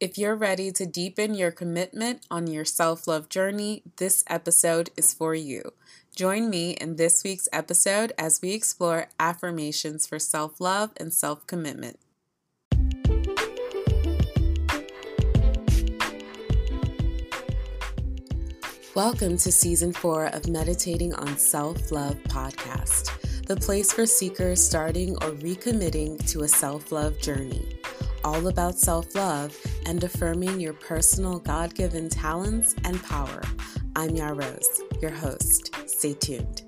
If you're ready to deepen your commitment on your self love journey, this episode is for you. Join me in this week's episode as we explore affirmations for self love and self commitment. Welcome to season four of Meditating on Self Love podcast, the place for seekers starting or recommitting to a self love journey all about self love and affirming your personal God given talents and power. I'm Ya Rose, your host. Stay tuned.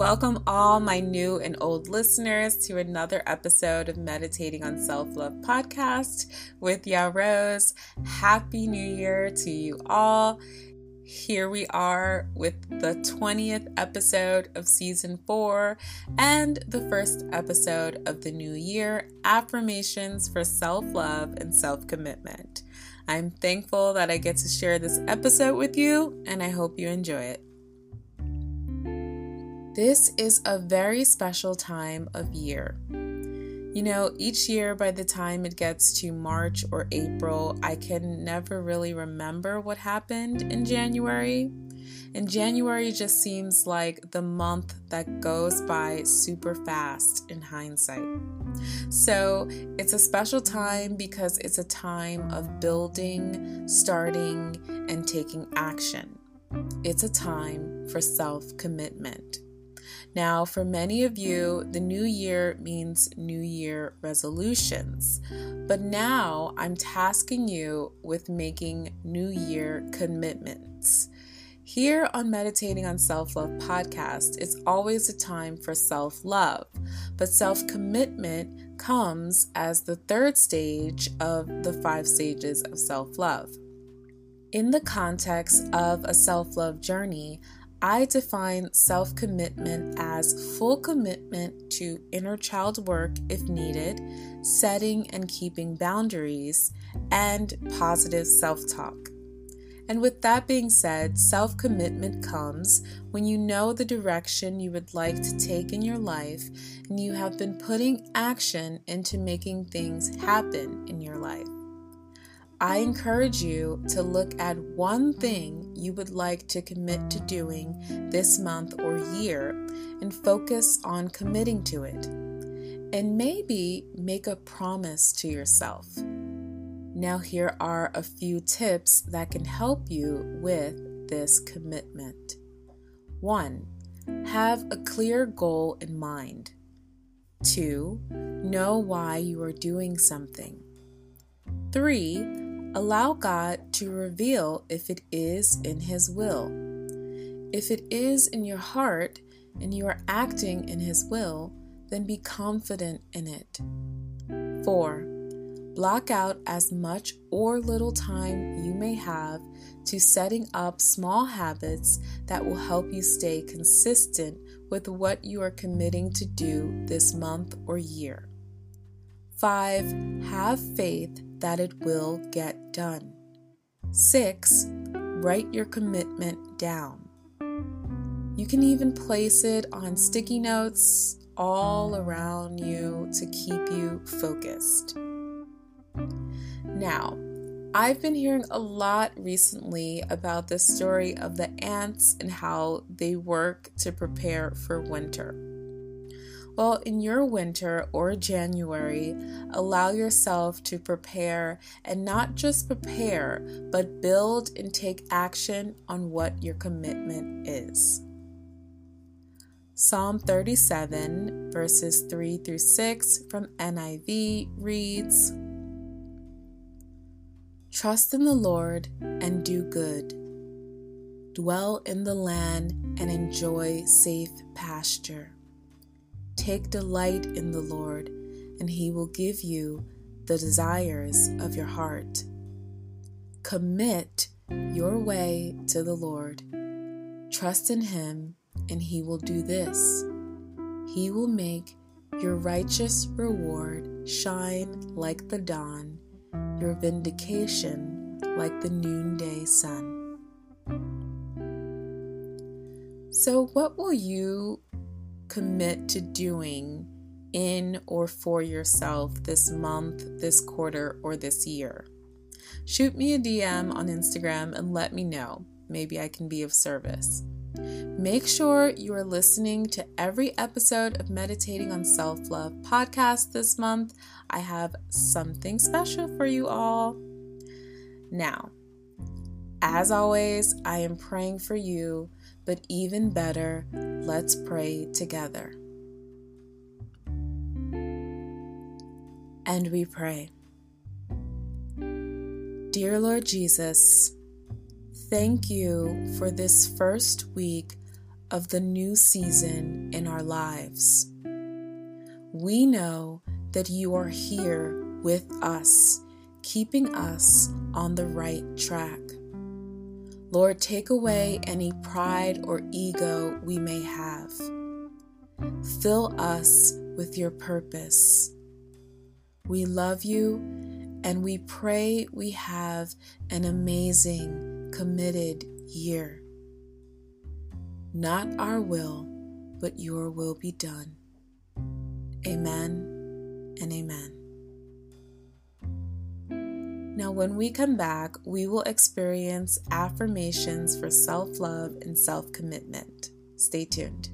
Welcome, all my new and old listeners, to another episode of Meditating on Self Love podcast with Ya Rose. Happy New Year to you all. Here we are with the 20th episode of season four and the first episode of the new year Affirmations for Self Love and Self Commitment. I'm thankful that I get to share this episode with you, and I hope you enjoy it. This is a very special time of year. You know, each year by the time it gets to March or April, I can never really remember what happened in January. And January just seems like the month that goes by super fast in hindsight. So it's a special time because it's a time of building, starting, and taking action. It's a time for self commitment. Now, for many of you, the new year means New Year resolutions. But now I'm tasking you with making New Year commitments. Here on Meditating on Self Love podcast, it's always a time for self love, but self commitment comes as the third stage of the five stages of self love. In the context of a self love journey, I define self commitment as full commitment to inner child work if needed, setting and keeping boundaries, and positive self talk. And with that being said, self commitment comes when you know the direction you would like to take in your life and you have been putting action into making things happen in your life. I encourage you to look at one thing you would like to commit to doing this month or year and focus on committing to it. And maybe make a promise to yourself. Now, here are a few tips that can help you with this commitment. One, have a clear goal in mind. Two, know why you are doing something. Three, Allow God to reveal if it is in His will. If it is in your heart and you are acting in His will, then be confident in it. 4. Block out as much or little time you may have to setting up small habits that will help you stay consistent with what you are committing to do this month or year. 5. Have faith that it will get done. 6. Write your commitment down. You can even place it on sticky notes all around you to keep you focused. Now, I've been hearing a lot recently about the story of the ants and how they work to prepare for winter. Well, in your winter or January, allow yourself to prepare and not just prepare, but build and take action on what your commitment is. Psalm 37, verses 3 through 6 from NIV reads Trust in the Lord and do good. dwell in the land, and enjoy safe pasture. Take delight in the Lord, and he will give you the desires of your heart. Commit your way to the Lord. Trust in him, and he will do this. He will make your righteous reward shine like the dawn, your vindication like the noonday sun. So, what will you commit to doing in or for yourself this month, this quarter, or this year? Shoot me a DM on Instagram and let me know. Maybe I can be of service. Make sure you are listening to every episode of Meditating on Self Love podcast this month. I have something special for you all. Now, as always, I am praying for you, but even better, let's pray together. And we pray. Dear Lord Jesus, thank you for this first week of the new season in our lives. We know that you are here with us, keeping us on the right track. Lord, take away any pride or ego we may have. Fill us with your purpose. We love you and we pray we have an amazing, committed year. Not our will, but your will be done. Amen and amen. Now, when we come back, we will experience affirmations for self love and self commitment. Stay tuned.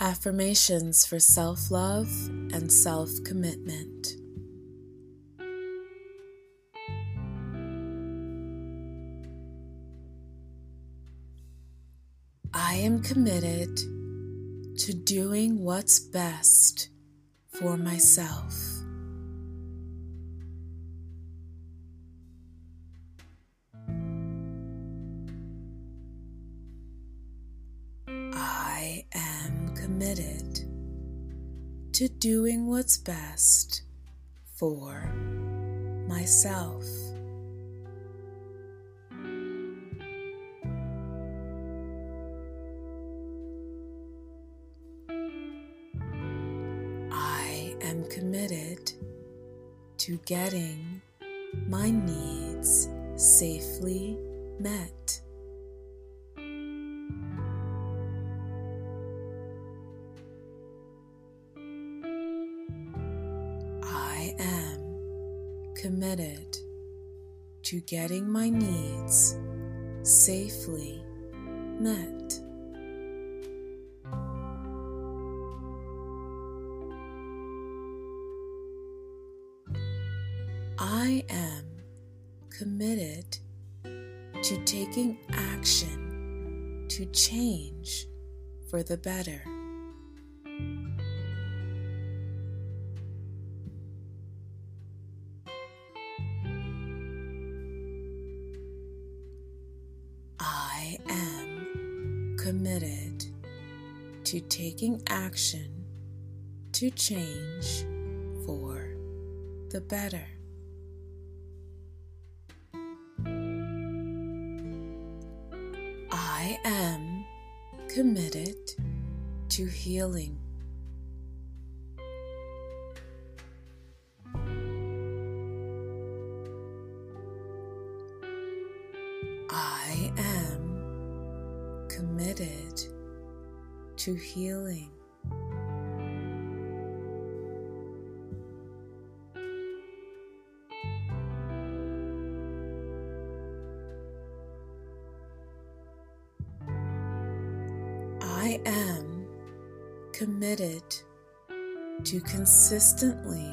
Affirmations for self love and self commitment. Committed to doing what's best for myself. I am committed to doing what's best for myself. Committed to getting my needs safely met. I am committed to getting my needs safely met. The better. I am committed to taking action to change for the better. Committed to healing. I am committed to healing. To consistently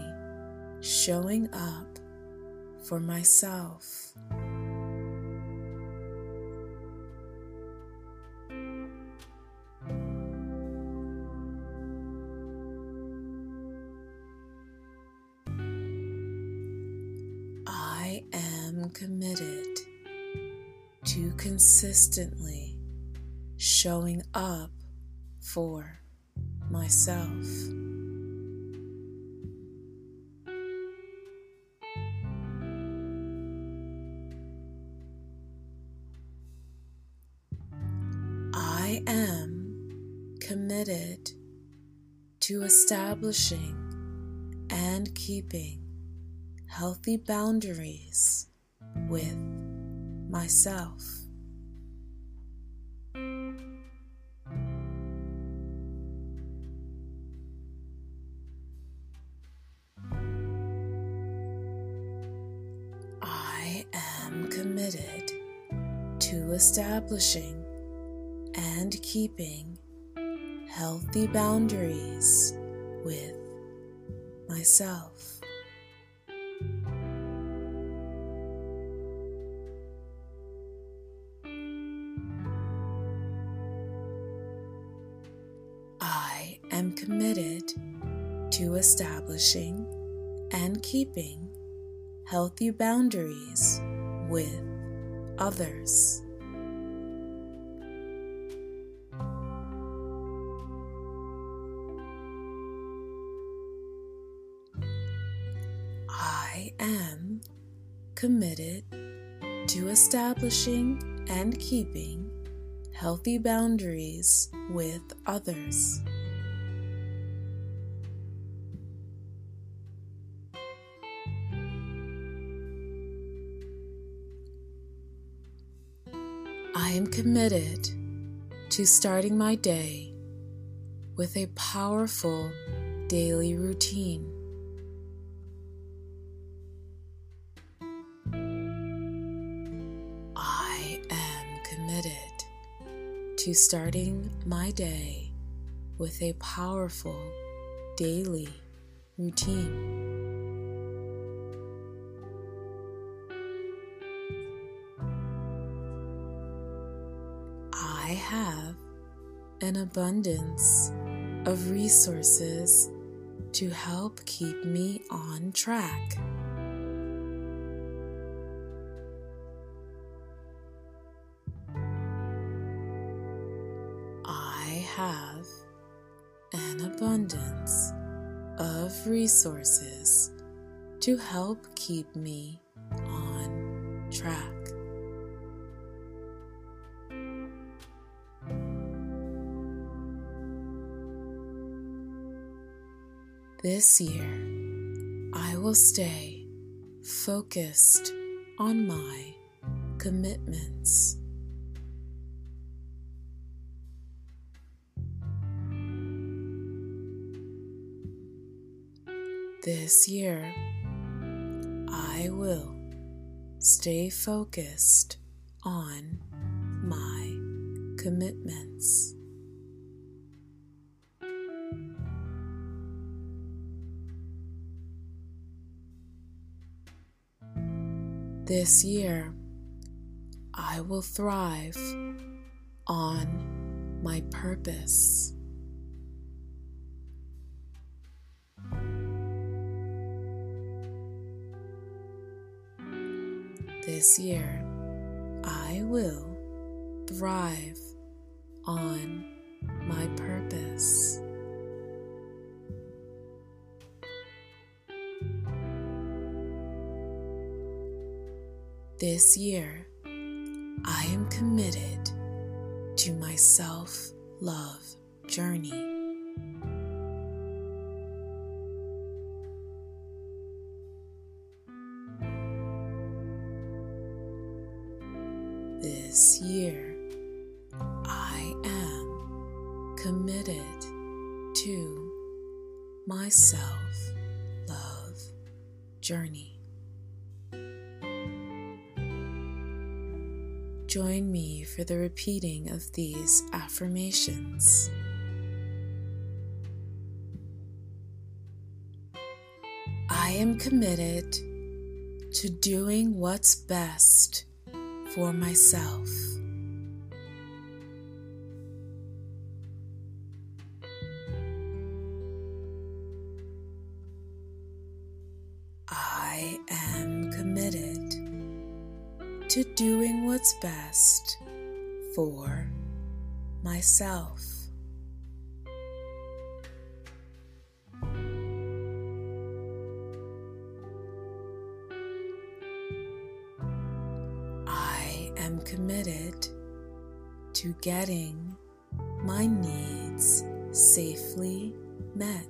showing up for myself. Establishing and keeping healthy boundaries with myself. I am committed to establishing and keeping healthy boundaries with myself. I am committed to establishing and keeping healthy boundaries with others. I am committed to establishing and keeping healthy boundaries with others. I am committed to starting my day with a powerful daily routine. To starting my day with a powerful daily routine. I have an abundance of resources to help keep me on track. Resources to help keep me on track. This year, I will stay focused on my commitments. This year, I will stay focused on my commitments. This year, I will thrive on my purpose. This year, I will thrive on my purpose. This year, I am committed to my self love journey. Self love journey. Join me for the repeating of these affirmations. I am committed to doing what's best for myself. To doing what's best for myself. I am committed to getting my needs safely met.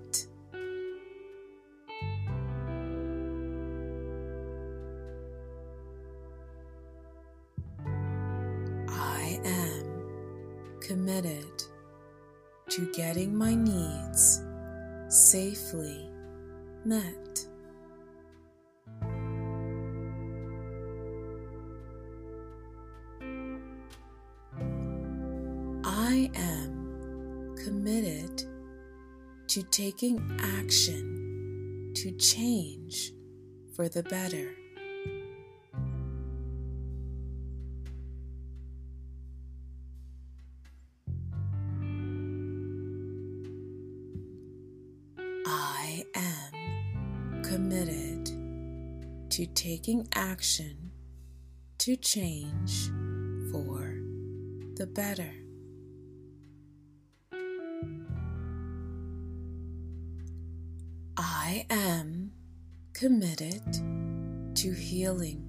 Taking action to change for the better. I am committed to taking action to change for the better. I am committed to healing.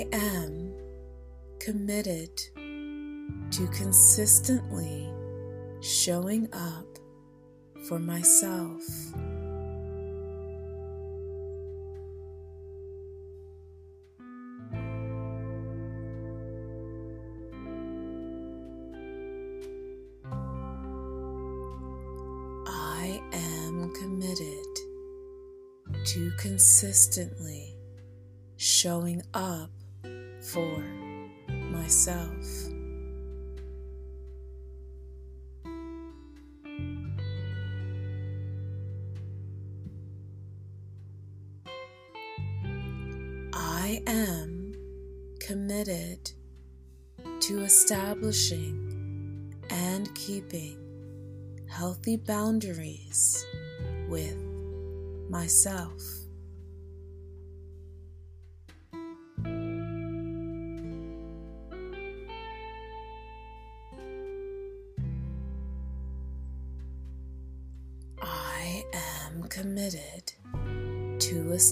I am committed to consistently showing up for myself. I am committed to consistently showing up for myself. I am committed to establishing and keeping healthy boundaries with myself.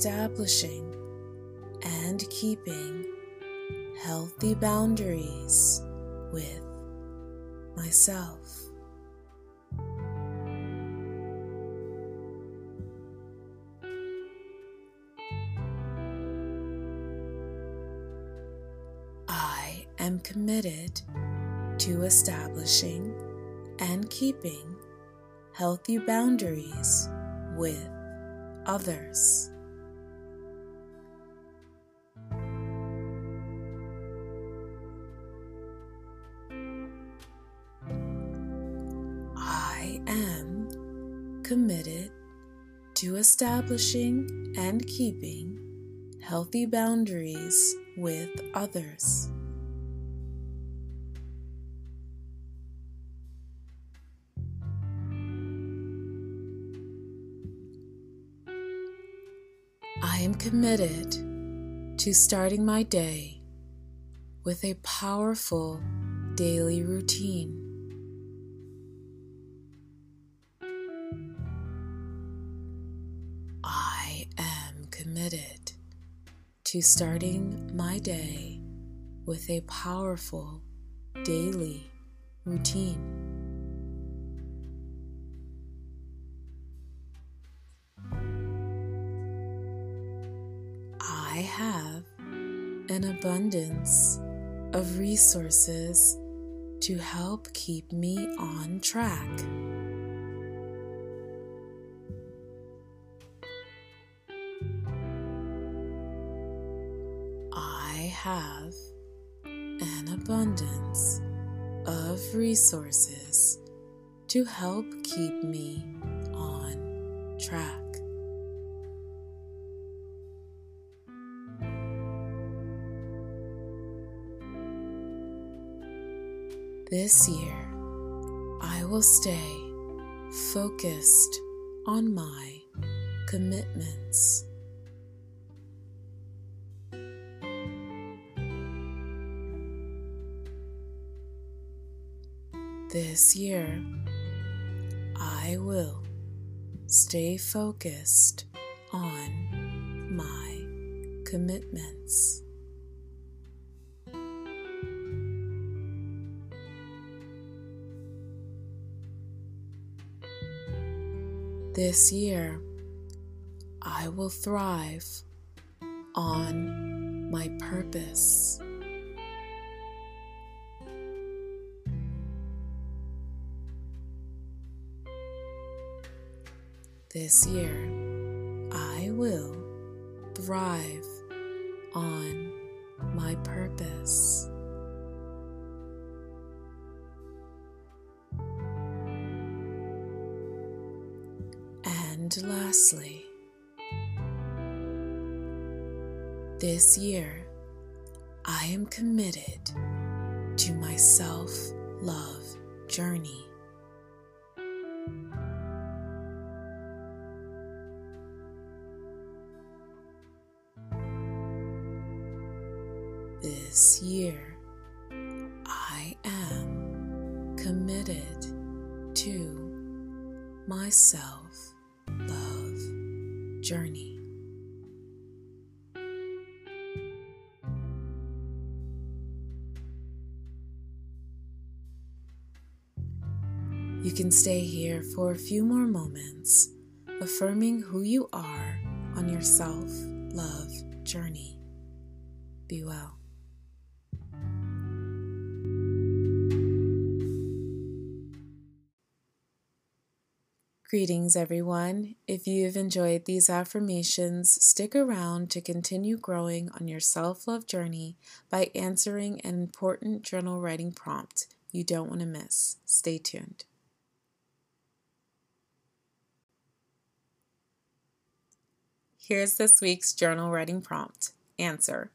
Establishing and keeping healthy boundaries with myself. I am committed to establishing and keeping healthy boundaries with others. To establishing and keeping healthy boundaries with others. I am committed to starting my day with a powerful daily routine. Starting my day with a powerful daily routine. I have an abundance of resources to help keep me on track. Resources to help keep me on track. This year, I will stay focused on my commitments. This year, I will stay focused on my commitments. This year, I will thrive on my purpose. This year, I will thrive on my purpose. And lastly, this year, I am committed to my self love journey. For a few more moments, affirming who you are on your self love journey. Be well. Greetings, everyone. If you've enjoyed these affirmations, stick around to continue growing on your self love journey by answering an important journal writing prompt you don't want to miss. Stay tuned. Here's this week's journal writing prompt. Answer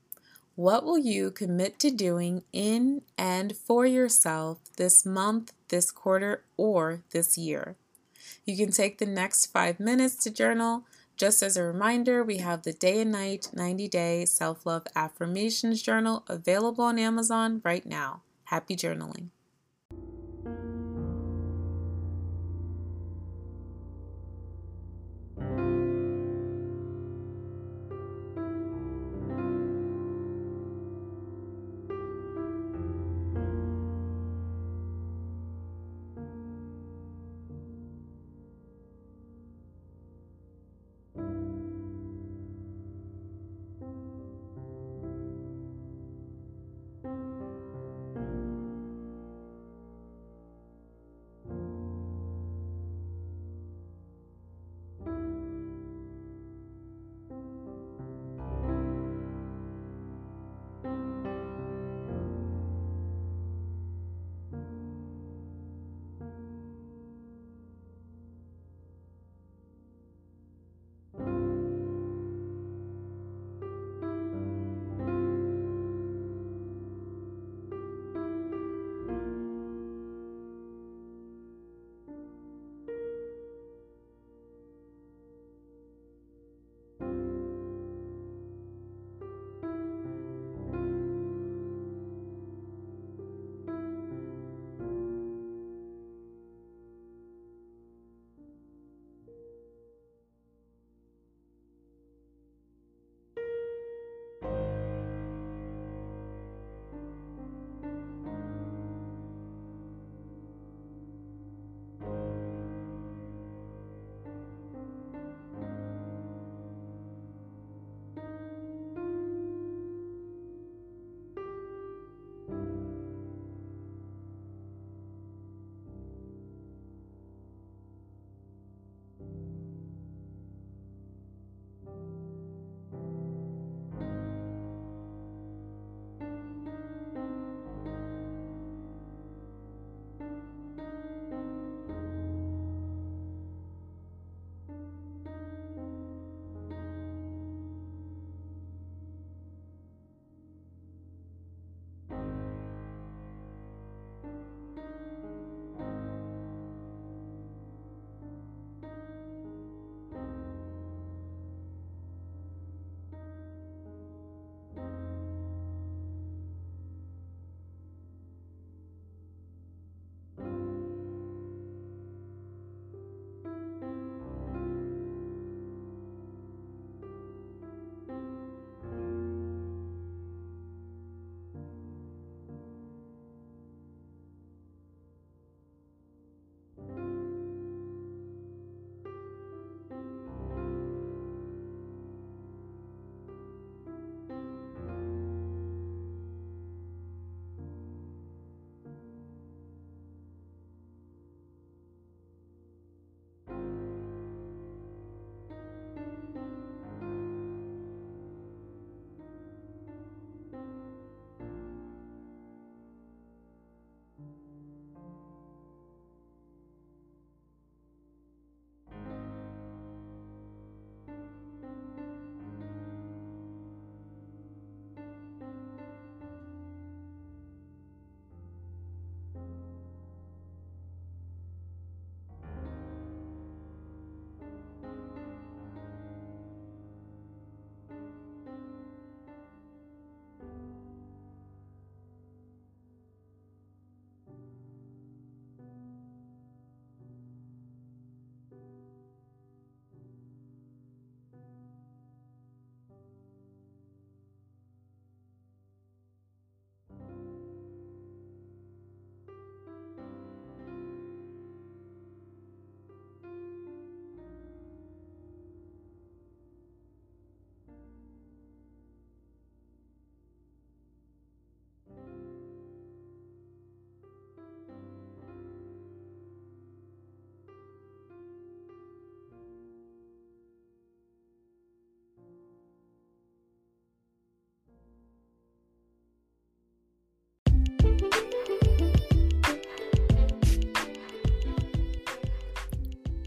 What will you commit to doing in and for yourself this month, this quarter, or this year? You can take the next five minutes to journal. Just as a reminder, we have the Day and Night 90 Day Self Love Affirmations Journal available on Amazon right now. Happy journaling.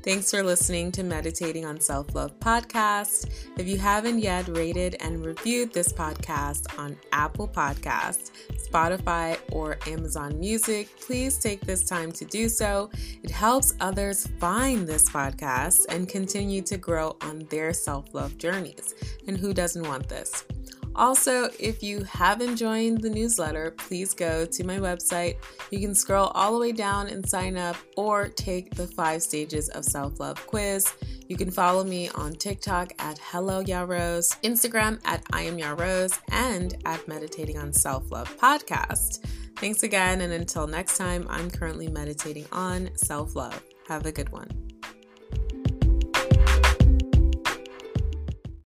Thanks for listening to Meditating on Self Love podcast. If you haven't yet rated and reviewed this podcast on Apple Podcasts, Spotify, or Amazon Music, please take this time to do so. It helps others find this podcast and continue to grow on their self love journeys. And who doesn't want this? Also, if you haven't joined the newsletter, please go to my website. You can scroll all the way down and sign up or take the five stages of self love quiz. You can follow me on TikTok at Hello Yarose, Instagram at I am Yarose, and at Meditating on Self Love Podcast. Thanks again, and until next time, I'm currently meditating on self love. Have a good one.